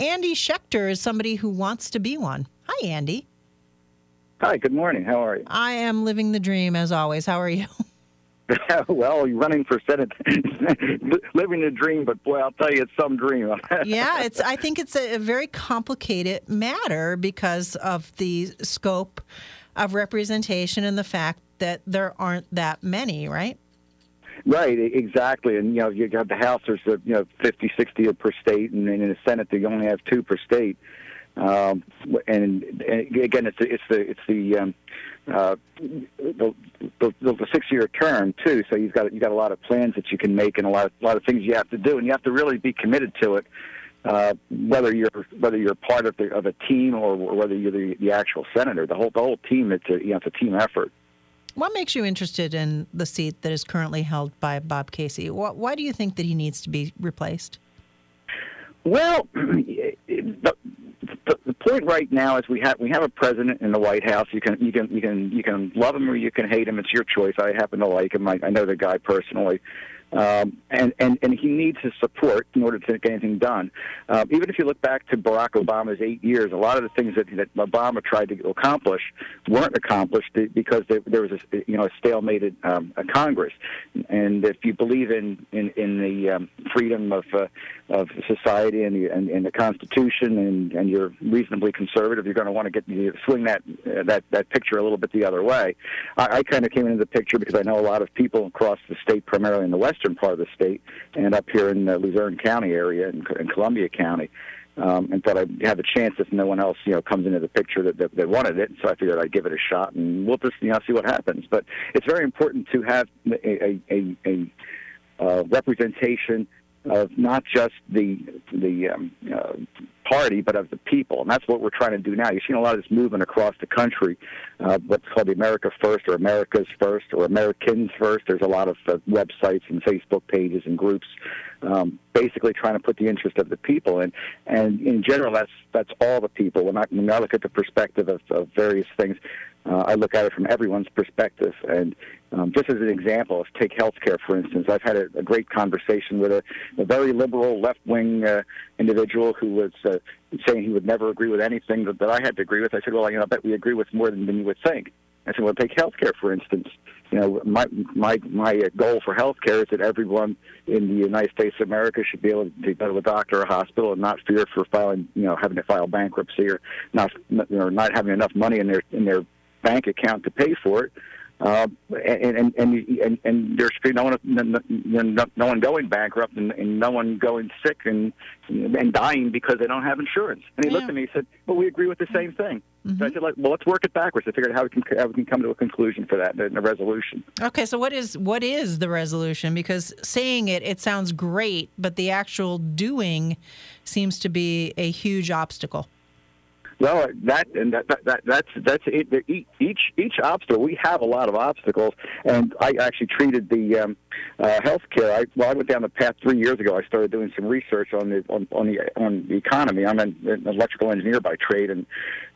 Andy Shecktor is somebody who wants to be one. Hi, Andy. Hi, good morning. How are you? I am living the dream as always. How are you? well, you're running for Senate, living the dream, but boy, I'll tell you, it's some dream. yeah, it's. I think it's a, a very complicated matter because of the scope of representation and the fact that there aren't that many, right? Right, exactly. And you know, you got the House. There's you know 50, 60 per state, and in the Senate, they only have two per state. Um, and, and again, it's the, it's the it's the um, uh, the, the, the six-year term too. So you've got you got a lot of plans that you can make, and a lot of, a lot of things you have to do, and you have to really be committed to it. Uh, whether you're whether you're part of the of a team or, or whether you're the, the actual senator, the whole the whole team, it's a you know it's a team effort. What makes you interested in the seat that is currently held by Bob Casey? Why do you think that he needs to be replaced? Well, the, the, point right now is we have we have a president in the White House. You can you can you can you can love him or you can hate him. It's your choice. I happen to like him. I, I know the guy personally. Um, and, and, and he needs his support in order to get anything done. Uh, even if you look back to Barack Obama's eight years, a lot of the things that, that Obama tried to accomplish weren't accomplished because there, there was a, you know, a stalemated um, a Congress. And if you believe in, in, in the um, freedom of, uh, of society and the, and, and the Constitution and, and you're reasonably conservative, you're going to want to get you swing that, uh, that, that picture a little bit the other way. I, I kind of came into the picture because I know a lot of people across the state, primarily in the West, western part of the state and up here in the Luzerne County area and in, in Columbia County. Um, and thought I'd have a chance if no one else, you know, comes into the picture that, that, that wanted it. So I figured I'd give it a shot, and we'll just, you know, see what happens. But it's very important to have a, a, a, a uh, representation of not just the the um, uh, party, but of the people, and that's what we're trying to do now. You've seen a lot of this movement across the country, uh, what's called the America First or America's First or Americans First. There's a lot of uh, websites and Facebook pages and groups, um, basically trying to put the interest of the people, and and in general, that's that's all the people. When I, when I look at the perspective of, of various things, uh, I look at it from everyone's perspective. And um, just as an example, let's take healthcare, for instance. I've had a, a great conversation with a, a very liberal left wing uh, individual who was uh, saying he would never agree with anything that, that I had to agree with. I said, well, you know, I bet we agree with more than, than you would think. I said, well, take healthcare, for instance. You know, my my my goal for healthcare is that everyone in the United States of America should be able to go to a doctor or a hospital and not fear for filing, you know, having to file bankruptcy or not, you know, not having enough money in their in their bank account to pay for it. Uh, and, and, and, and, and there's no one, no, no one going bankrupt and, and no one going sick and, and dying because they don't have insurance. And he yeah. looked at me and said, well, we agree with the same thing. Mm-hmm. So I said, like, well, let's work it backwards. I figure out how we can, how we can come to a conclusion for that and a resolution. Okay. So what is, what is the resolution? Because saying it, it sounds great, but the actual doing seems to be a huge obstacle. Well, that and that, that, that that's that's it. Each each obstacle we have a lot of obstacles, and I actually treated the um, uh, healthcare. I well, I went down the path three years ago. I started doing some research on the on, on the on the economy. I'm an, an electrical engineer by trade and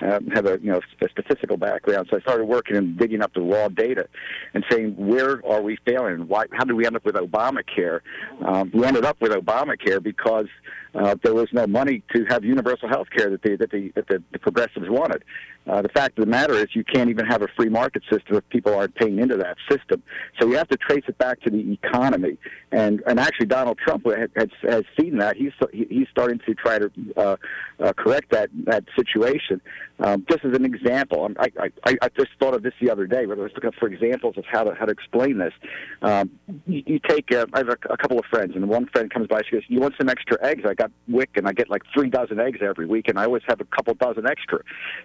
uh, have a you know a statistical background. So I started working and digging up the raw data and saying where are we failing? Why? How did we end up with Obamacare? Um, we ended up with Obamacare because uh, there was no money to have universal health care that the, that, the, that the, the progressives wanted. Uh, the fact of the matter is you can't even have a free market system if people aren't paying into that system. So you have to trace it back to the economy. And, and actually Donald Trump has, has seen that. He's, he's starting to try to uh, uh, correct that, that situation. Um, just as an example, I, I, I just thought of this the other day, where I was looking for examples of how to, how to explain this. Um, you, you take, uh, I have a, a couple of friends, and one friend comes by, she goes, you want some extra eggs? I got WIC, and I get like three dozen eggs every week, and I always have a couple dozen extra.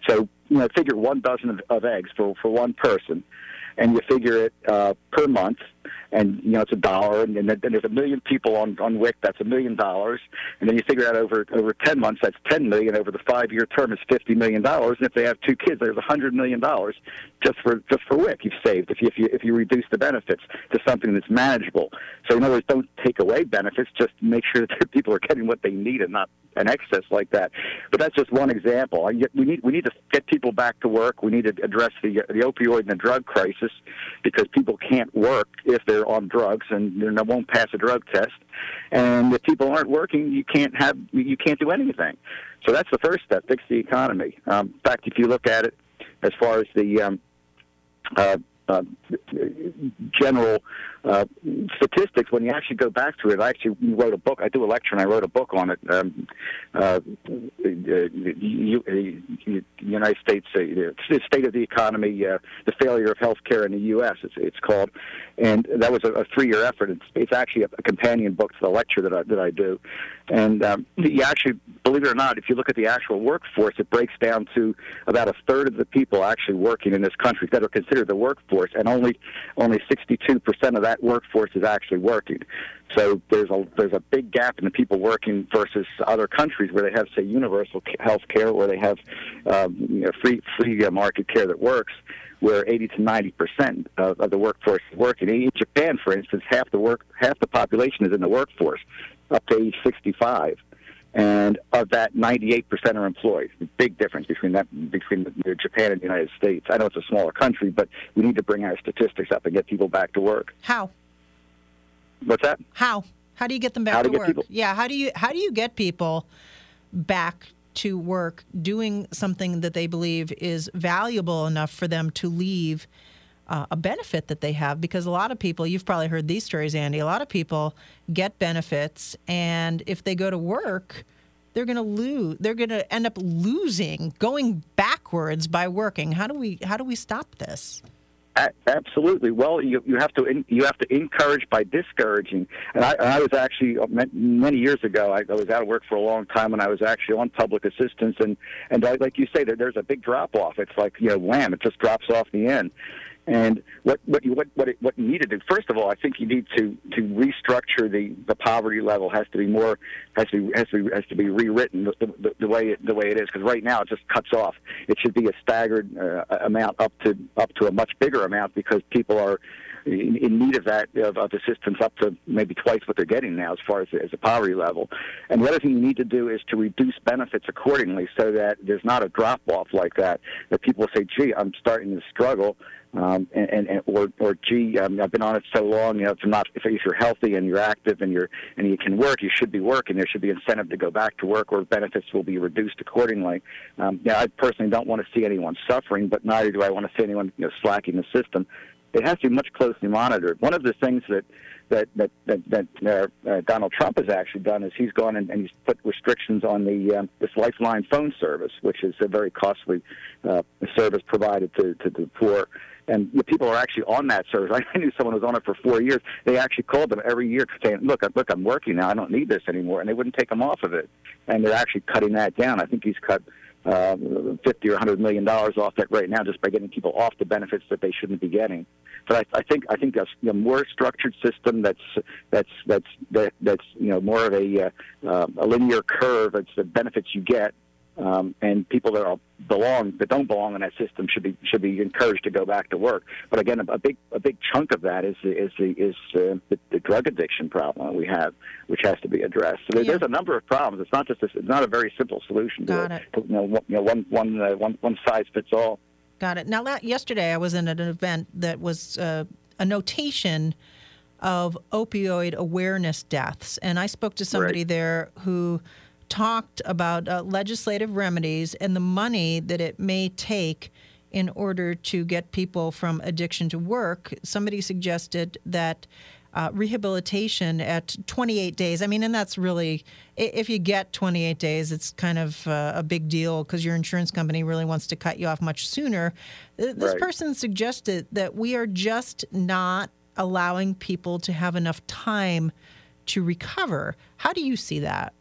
So, you know, figure one dozen of, of eggs for, for one person. and you figure it uh, per month, and you know it's a dollar, and then, there's a million people on on WIC. That's a million dollars, and then you figure out over over ten months, that's ten million. Over the five year term, is fifty million dollars. And if they have two kids, there's a hundred million dollars just for just for WIC you've saved if you if you if you reduce the benefits to something that's manageable. So in other words, don't take away benefits. Just make sure that people are getting what they need and not an excess like that. But that's just one example. We need we need to get people back to work. We need to address the the opioid and the drug crisis because people can't work if they're on drugs and they won't pass a drug test. And if people aren't working, you can't have you can't do anything. So that's the first step: fix the economy. Um, in fact, if you look at it as far as the um, uh, uh, general uh, statistics, when you actually go back to it, I actually wrote a book. I do a lecture and I wrote a book on it. Um, uh, the, United States, uh, the state of the economy, uh, the failure of healthcare in the U.S. It's, it's called, and that was a, a three-year effort. It's, it's actually a, a companion book to the lecture that I that I do, and um, you actually, believe it or not, if you look at the actual workforce, it breaks down to about a third of the people actually working in this country that are considered the workforce, and only only 62 percent of that workforce is actually working. So there's a there's a big gap in the people working versus other countries where they have say universal health care, where they have um, you know, free free uh, market care that works where 80 to 90 percent of, of the workforce is working. In Japan, for instance, half the work half the population is in the workforce up to age 65 and of that, 98% are employed. Big difference between that between Japan and the United States. I know it's a smaller country, but we need to bring our statistics up and get people back to work. How? What's that? How? How do you get them back how to, to work? People? Yeah, how do you how do you get people back to work doing something that they believe is valuable enough for them to leave uh, a benefit that they have because a lot of people you've probably heard these stories andy a lot of people get benefits and if they go to work they're going to lose they're going to end up losing going backwards by working how do we how do we stop this Absolutely. Well, you you have to in, you have to encourage by discouraging. And I, I was actually uh, many years ago. I, I was out of work for a long time, and I was actually on public assistance. And and I, like you say, there, there's a big drop off. It's like you know, wham! It just drops off the end. And what what you what what, it, what you need to do first of all, I think you need to to restructure the the poverty level has to be more has to be, has to be, has to be rewritten the, the, the way it, the way it is because right now it just cuts off. It should be a staggered uh, amount up to up to a much bigger amount because people are in, in need of that of, of assistance up to maybe twice what they're getting now as far as as a poverty level. And the other thing you need to do is to reduce benefits accordingly so that there's not a drop off like that. That people say, "Gee, I'm starting to struggle." Um, and, and or or gee, um, I've been on it so long. You know, if not if you're healthy and you're active and you're and you can work, you should be working. There should be incentive to go back to work, or benefits will be reduced accordingly. Um, yeah, I personally don't want to see anyone suffering, but neither do I want to see anyone you know, slacking the system. It has to be much closely monitored. One of the things that that that that, that uh, uh, Donald Trump has actually done is he's gone and, and he's put restrictions on the um, this Lifeline phone service, which is a very costly uh, service provided to, to the poor and the people are actually on that service. I knew someone was on it for four years. They actually called them every year saying, "Look, look, I'm working now. I don't need this anymore," and they wouldn't take them off of it. And they're actually cutting that down. I think he's cut uh, 50 or 100 million dollars off that right now just by getting people off the benefits that they shouldn't be getting. But I, I think I think a you know, more structured system that's that's that's that, that's you know more of a uh, uh, a linear curve. It's the benefits you get um, and people that are belong that don't belong in that system should be should be encouraged to go back to work. But again, a, a big a big chunk of that is is the is uh, the, the drug addiction problem that we have, which has to be addressed. So yeah. there's a number of problems. It's not just a, it's not a very simple solution. Got to it. To, you know, one, you know, one one, uh, one one size fits all. Got it. Now, yesterday I was in an event that was uh, a notation of opioid awareness deaths, and I spoke to somebody right. there who talked about uh, legislative remedies and the money that it may take in order to get people from addiction to work. Somebody suggested that uh, rehabilitation at 28 days. I mean, and that's really, if you get 28 days, it's kind of uh, a big deal because your insurance company really wants to cut you off much sooner. This right. person suggested that we are just not allowing people to have enough time to recover. How do you see that?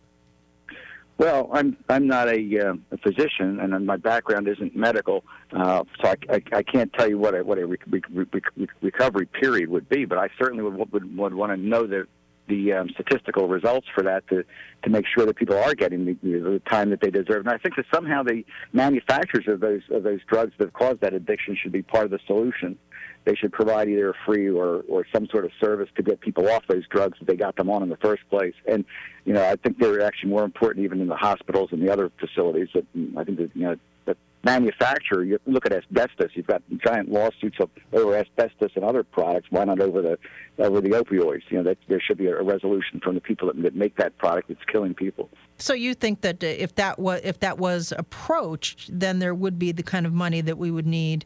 Well, I'm I'm not a, uh, a physician, and my background isn't medical, uh, so I, I, I can't tell you what a what a re- re- re- recovery period would be. But I certainly would would, would want to know the the um, statistical results for that to to make sure that people are getting the, the time that they deserve. And I think that somehow the manufacturers of those of those drugs that have caused that addiction should be part of the solution they should provide either a free or, or some sort of service to get people off those drugs that they got them on in the first place. And, you know, I think they're actually more important even in the hospitals and the other facilities. That mm, I think that, you know, the manufacturer, you look at asbestos, you've got giant lawsuits over asbestos and other products. Why not over the over the opioids? You know, that there should be a resolution from the people that, that make that product that's killing people. So you think that uh, if that was if that was approached, then there would be the kind of money that we would need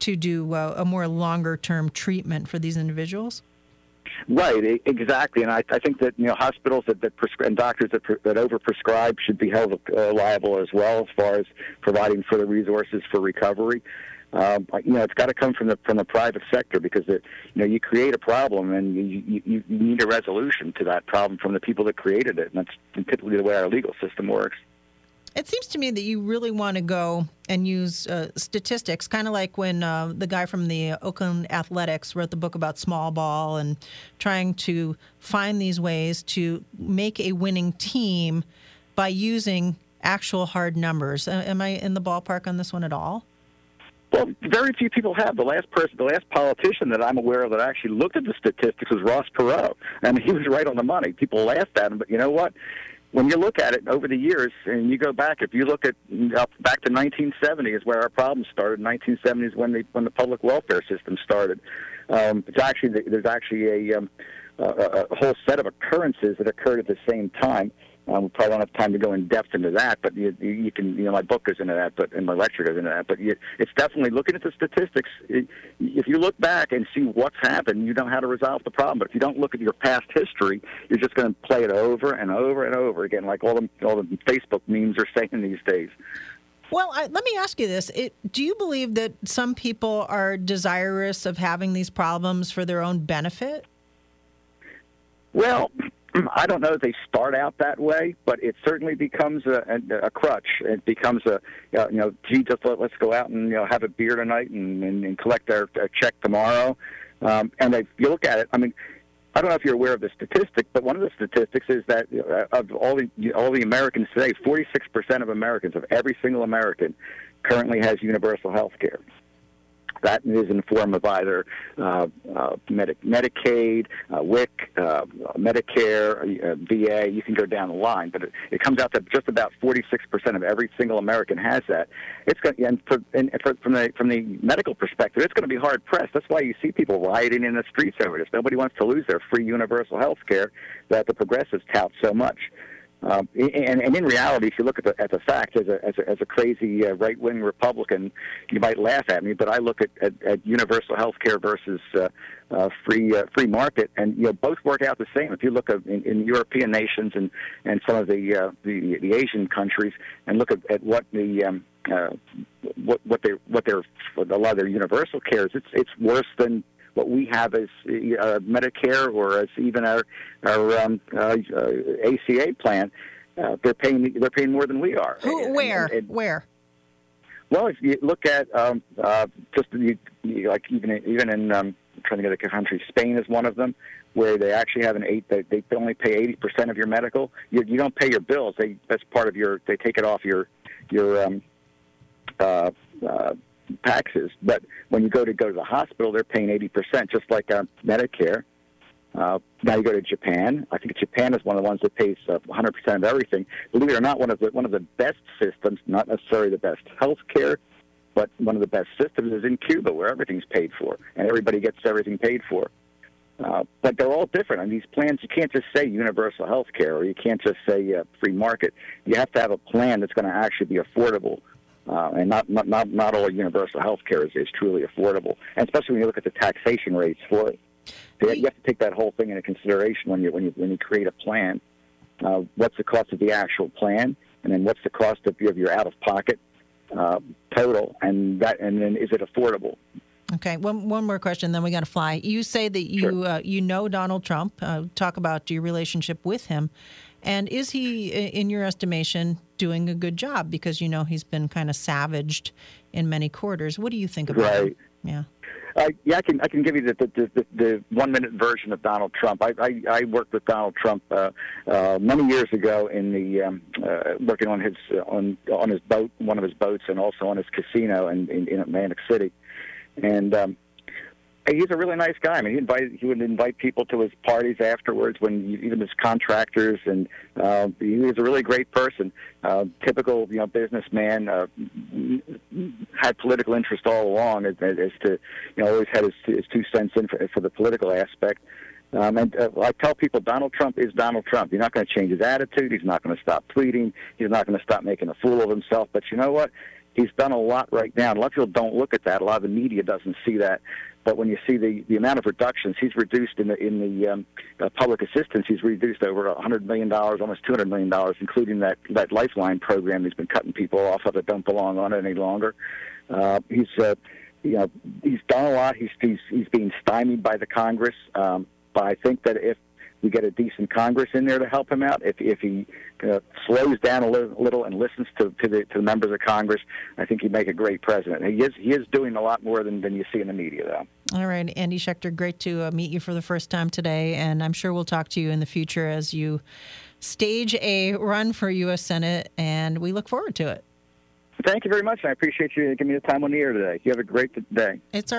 to do uh, a more longer term treatment for these individuals? Right, exactly, and I, I think that you know hospitals that, that prescri- and doctors that, that overprescribe should be held uh, liable as well as far as providing for the resources for recovery. Um, you know, it's got to come from the from the private sector because it, you know you create a problem and you, you you need a resolution to that problem from the people that created it, and that's typically the way our legal system works. It seems to me that you really want to go and use uh, statistics, kind of like when uh, the guy from the Oakland Athletics wrote the book about small ball and trying to find these ways to make a winning team by using actual hard numbers. Am I in the ballpark on this one at all? Well, very few people have. The last person, the last politician that I'm aware of that actually looked at the statistics was Ross Perot. I mean, he was right on the money. People laughed at him, but you know what? When you look at it over the years, and you go back, if you look at up back to 1970 is where our problems started. 1970 is when the when the public welfare system started. Um, it's actually there's actually a, um, a, a whole set of occurrences that occurred at the same time. Um, we probably don't have time to go in depth into that, but you, you can, you know, my book goes into that, but and my lecture goes into that. But you, it's definitely looking at the statistics. It, if you look back and see what's happened, you know how to resolve the problem. But if you don't look at your past history, you're just going to play it over and over and over again, like all the all the Facebook memes are saying these days. Well, I, let me ask you this: it, Do you believe that some people are desirous of having these problems for their own benefit? Well, I don't know if they start out that way, but it certainly becomes a, a, a crutch. It becomes a, you know, gee, just let, us go out and you know have a beer tonight and, and, and collect our, our check tomorrow. Um, and if you look at it, I mean, I don't know if you're aware of the statistic, but one of the statistics is that uh, of all the all the Americans today, 46% of Americans, of every single American, currently has universal health care. That is in the form of either uh, uh, Medi- Medicaid, uh, WIC, uh, Medicare, uh, VA. You can go down the line, but it, it comes out that just about 46% of every single American has that. It's going, and, for, and for, from the from the medical perspective, it's going to be hard pressed. That's why you see people rioting in the streets over this. Nobody wants to lose their free universal health care that the progressives tout so much. Um, and, and in reality, if you look at the at the facts, as a as a, as a crazy uh, right wing Republican, you might laugh at me, but I look at, at, at universal health care versus uh, uh, free uh, free market, and you know both work out the same. If you look at, in, in European nations and and some of the uh, the, the Asian countries, and look at, at what the um, uh, what what they what their a lot of their universal care is, it's it's worse than what we have as uh, Medicare or as even our our um, uh, uh ACA plan. Uh, they're paying they're paying more than we are. Who, where? And, and, where? Well, if you look at um, uh, just you, you, like even even in um, I'm trying to get a country, Spain is one of them, where they actually have an eight. They, they only pay eighty percent of your medical. You, you don't pay your bills. They that's part of your. They take it off your your um, uh, uh, taxes. But when you go to go to the hospital, they're paying 80%, just like uh, Medicare. Uh, now you go to Japan. I think Japan is one of the ones that pays uh, 100% of everything. Believe it or not, one of the one of the best systems, not necessarily the best health care, but one of the best systems is in Cuba, where everything's paid for and everybody gets everything paid for. Uh, but they're all different. And these plans, you can't just say universal health care or you can't just say uh, free market. You have to have a plan that's going to actually be affordable uh, and not, not not not all universal health care is, is truly affordable, and especially when you look at the taxation rates for it. So you have to take that whole thing into consideration when you when you when you create a plan. Uh, what's the cost of the actual plan, and then what's the cost of your, of your out of pocket uh, total, and that and then is it affordable? Okay, one one more question, then we got to fly. You say that you sure. uh, you know Donald Trump. Uh, talk about your relationship with him, And is he, in your estimation, doing a good job? Because you know he's been kind of savaged in many quarters. What do you think about right. him? Yeah. Uh, yeah, I can I can give you the the, the, the one minute version of Donald Trump. I I, I worked with Donald Trump uh, uh, many years ago in the um, uh, working on his uh, on on his boat, one of his boats, and also on his casino in in, in Atlantic City, and. Um, he's a really nice guy. I mean, he invited he would invite people to his parties afterwards, when even his contractors, and uh, he was a really great person. Uh, typical, you know, businessman. Uh, had political interest all along, as, as to you know, always had his, his two cents in for, for the political aspect. Um, and uh, I tell people Donald Trump is Donald Trump. You're not going to change his attitude. He's not going to stop tweeting. He's not going to stop making a fool of himself. But you know what? He's done a lot right now. And a lot of people don't look at that. A lot of the media doesn't see that. But when you see the, the amount of reductions, he's reduced in the in the um, uh, public assistance. He's reduced over a hundred million dollars, almost two hundred million dollars, including that that Lifeline program. He's been cutting people off of that don't belong on it any longer. Uh, he's uh, you know he's done a lot. He's he's he's being stymied by the Congress. Um, but I think that if we get a decent Congress in there to help him out. If if he uh, slows down a li- little and listens to to the, to the members of Congress, I think he'd make a great president. He is he is doing a lot more than, than you see in the media, though. All right, Andy Shecktor, great to uh, meet you for the first time today, and I'm sure we'll talk to you in the future as you stage a run for U.S. Senate, and we look forward to it. Thank you very much. I appreciate you giving me the time on the air today. You have a great day. It's our